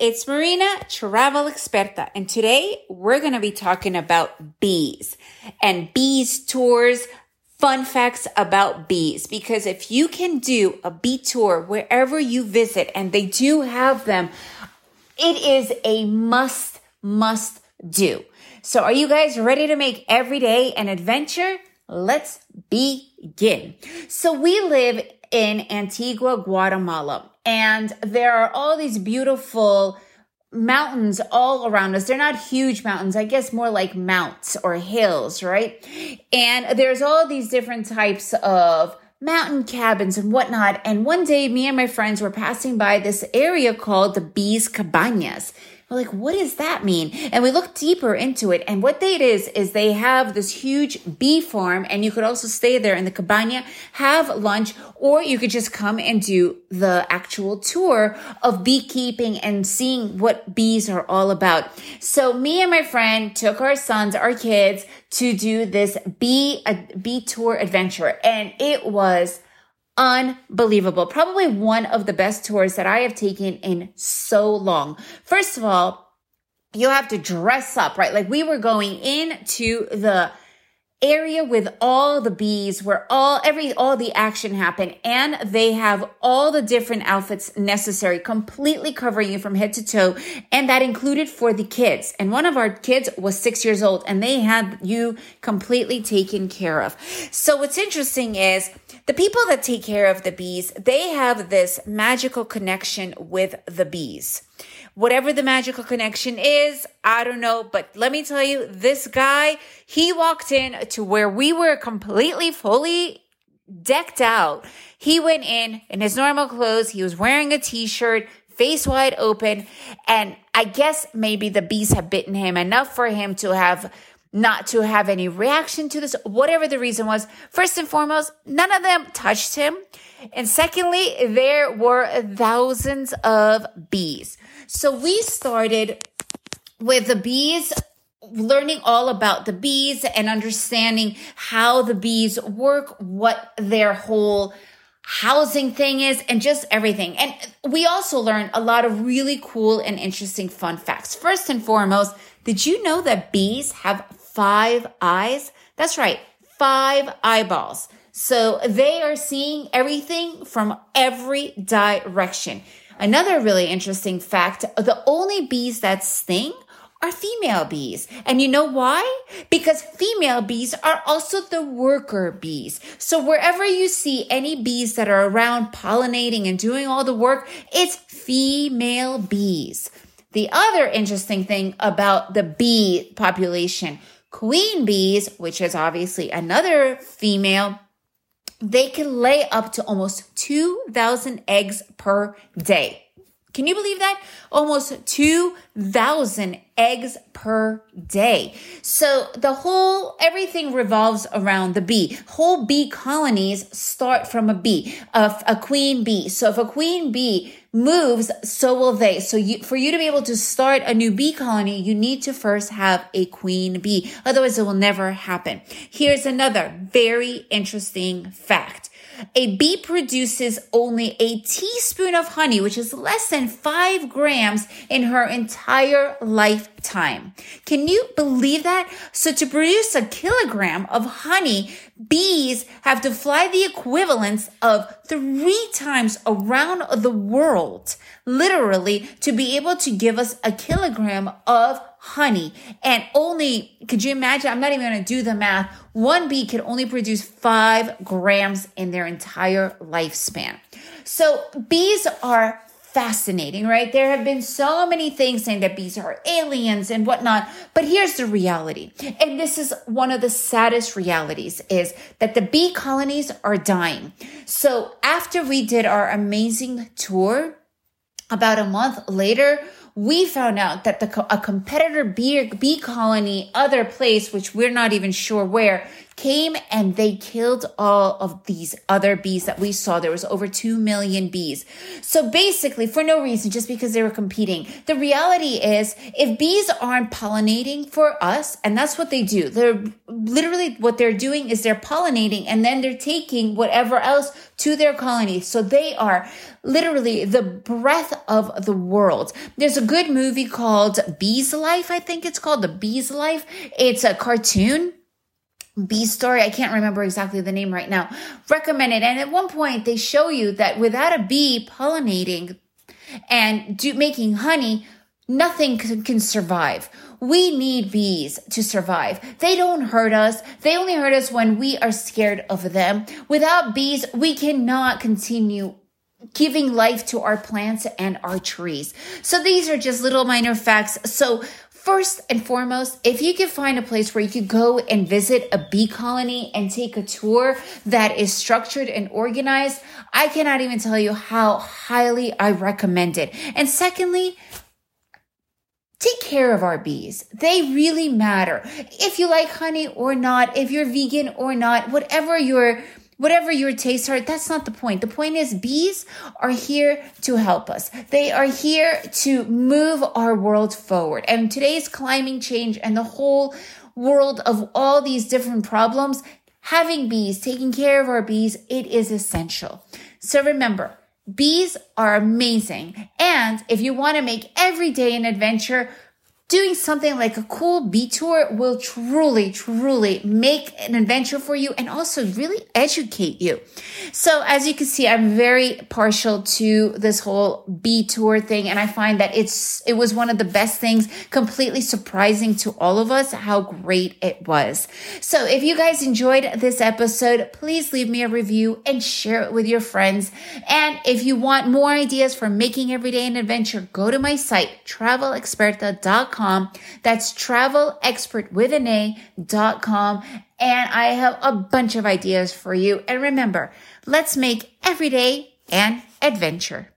it's Marina, travel experta, and today we're going to be talking about bees and bees tours, fun facts about bees. Because if you can do a bee tour wherever you visit, and they do have them, it is a must, must do. So are you guys ready to make every day an adventure? Let's begin. So we live in Antigua, Guatemala, and there are all these beautiful mountains all around us. They're not huge mountains, I guess more like mounts or hills, right? And there's all these different types of mountain cabins and whatnot. And one day, me and my friends were passing by this area called the Bees Cabañas. We're like, what does that mean? And we look deeper into it. And what they it is, is they have this huge bee farm and you could also stay there in the cabana, have lunch, or you could just come and do the actual tour of beekeeping and seeing what bees are all about. So me and my friend took our sons, our kids to do this bee, a bee tour adventure. And it was unbelievable. Probably one of the best tours that I have taken in so long. First of all, you have to dress up, right? Like we were going into the area with all the bees where all every all the action happened and they have all the different outfits necessary completely covering you from head to toe and that included for the kids. And one of our kids was 6 years old and they had you completely taken care of. So what's interesting is the people that take care of the bees they have this magical connection with the bees whatever the magical connection is, I don't know. But let me tell you, this guy, he walked in to where we were completely fully decked out. He went in in his normal clothes. He was wearing a t-shirt, face wide open. And I guess maybe the bees have bitten him enough for him to have not to have any reaction to this, whatever the reason was. First and foremost, none of them touched him. And secondly, there were thousands of bees. So we started with the bees learning all about the bees and understanding how the bees work, what their whole housing thing is, and just everything. And we also learned a lot of really cool and interesting fun facts. First and foremost, did you know that bees have five eyes? That's right, five eyeballs. So they are seeing everything from every direction. Another really interesting fact, the only bees that sting are female bees. And you know why? Because female bees are also the worker bees. So wherever you see any bees that are around pollinating and doing all the work, it's female bees. The other interesting thing about the bee population, queen bees, which is obviously another female, they can lay up to almost 2,000 eggs per day. Can you believe that? Almost 2,000 eggs per day. So the whole, everything revolves around the bee. Whole bee colonies start from a bee, of a queen bee. So if a queen bee moves, so will they. So you, for you to be able to start a new bee colony, you need to first have a queen bee. Otherwise it will never happen. Here's another very interesting fact. A bee produces only a teaspoon of honey, which is less than five grams in her entire lifetime. Can you believe that? So to produce a kilogram of honey, bees have to fly the equivalence of three times around the world, literally, to be able to give us a kilogram of honey. And only, could you imagine? I'm not even going to do the math. One bee can only produce five grams in their entire lifespan. So bees are fascinating, right? There have been so many things saying that bees are aliens and whatnot, but here's the reality. And this is one of the saddest realities is that the bee colonies are dying. So after we did our amazing tour, about a month later, we found out that the, a competitor bee, bee colony, other place, which we're not even sure where, came and they killed all of these other bees that we saw. There was over 2 million bees. So basically, for no reason, just because they were competing. The reality is, if bees aren't pollinating for us, and that's what they do, they're literally what they're doing is they're pollinating and then they're taking whatever else to their colony. So they are literally the breath of the world. There's a good movie called Bees Life, I think it's called The Bees Life. It's a cartoon bee story. I can't remember exactly the name right now. Recommended. And at one point they show you that without a bee pollinating and do, making honey, nothing can, can survive. We need bees to survive. They don't hurt us. They only hurt us when we are scared of them. Without bees, we cannot continue giving life to our plants and our trees. So these are just little minor facts. So First and foremost, if you could find a place where you could go and visit a bee colony and take a tour that is structured and organized, I cannot even tell you how highly I recommend it. And secondly, take care of our bees. They really matter. If you like honey or not, if you're vegan or not, whatever your whatever your tastes are, that's not the point. The point is bees are here to help us. They are here to move our world forward. And today's climate change and the whole world of all these different problems, having bees, taking care of our bees, it is essential. So remember, bees are amazing. And if you want to make every day an adventure, doing something like a cool bee tour will truly, truly make an adventure for you and also really educate you. So as you can see, I'm very partial to this whole bee tour thing. And I find that it's, it was one of the best things, completely surprising to all of us how great it was. So if you guys enjoyed this episode, please leave me a review and share it with your friends. And if you want more ideas for making every day an adventure, go to my site, travelexperta.com that's travel expert with an A.com. And I have a bunch of ideas for you. And remember, let's make every day an adventure.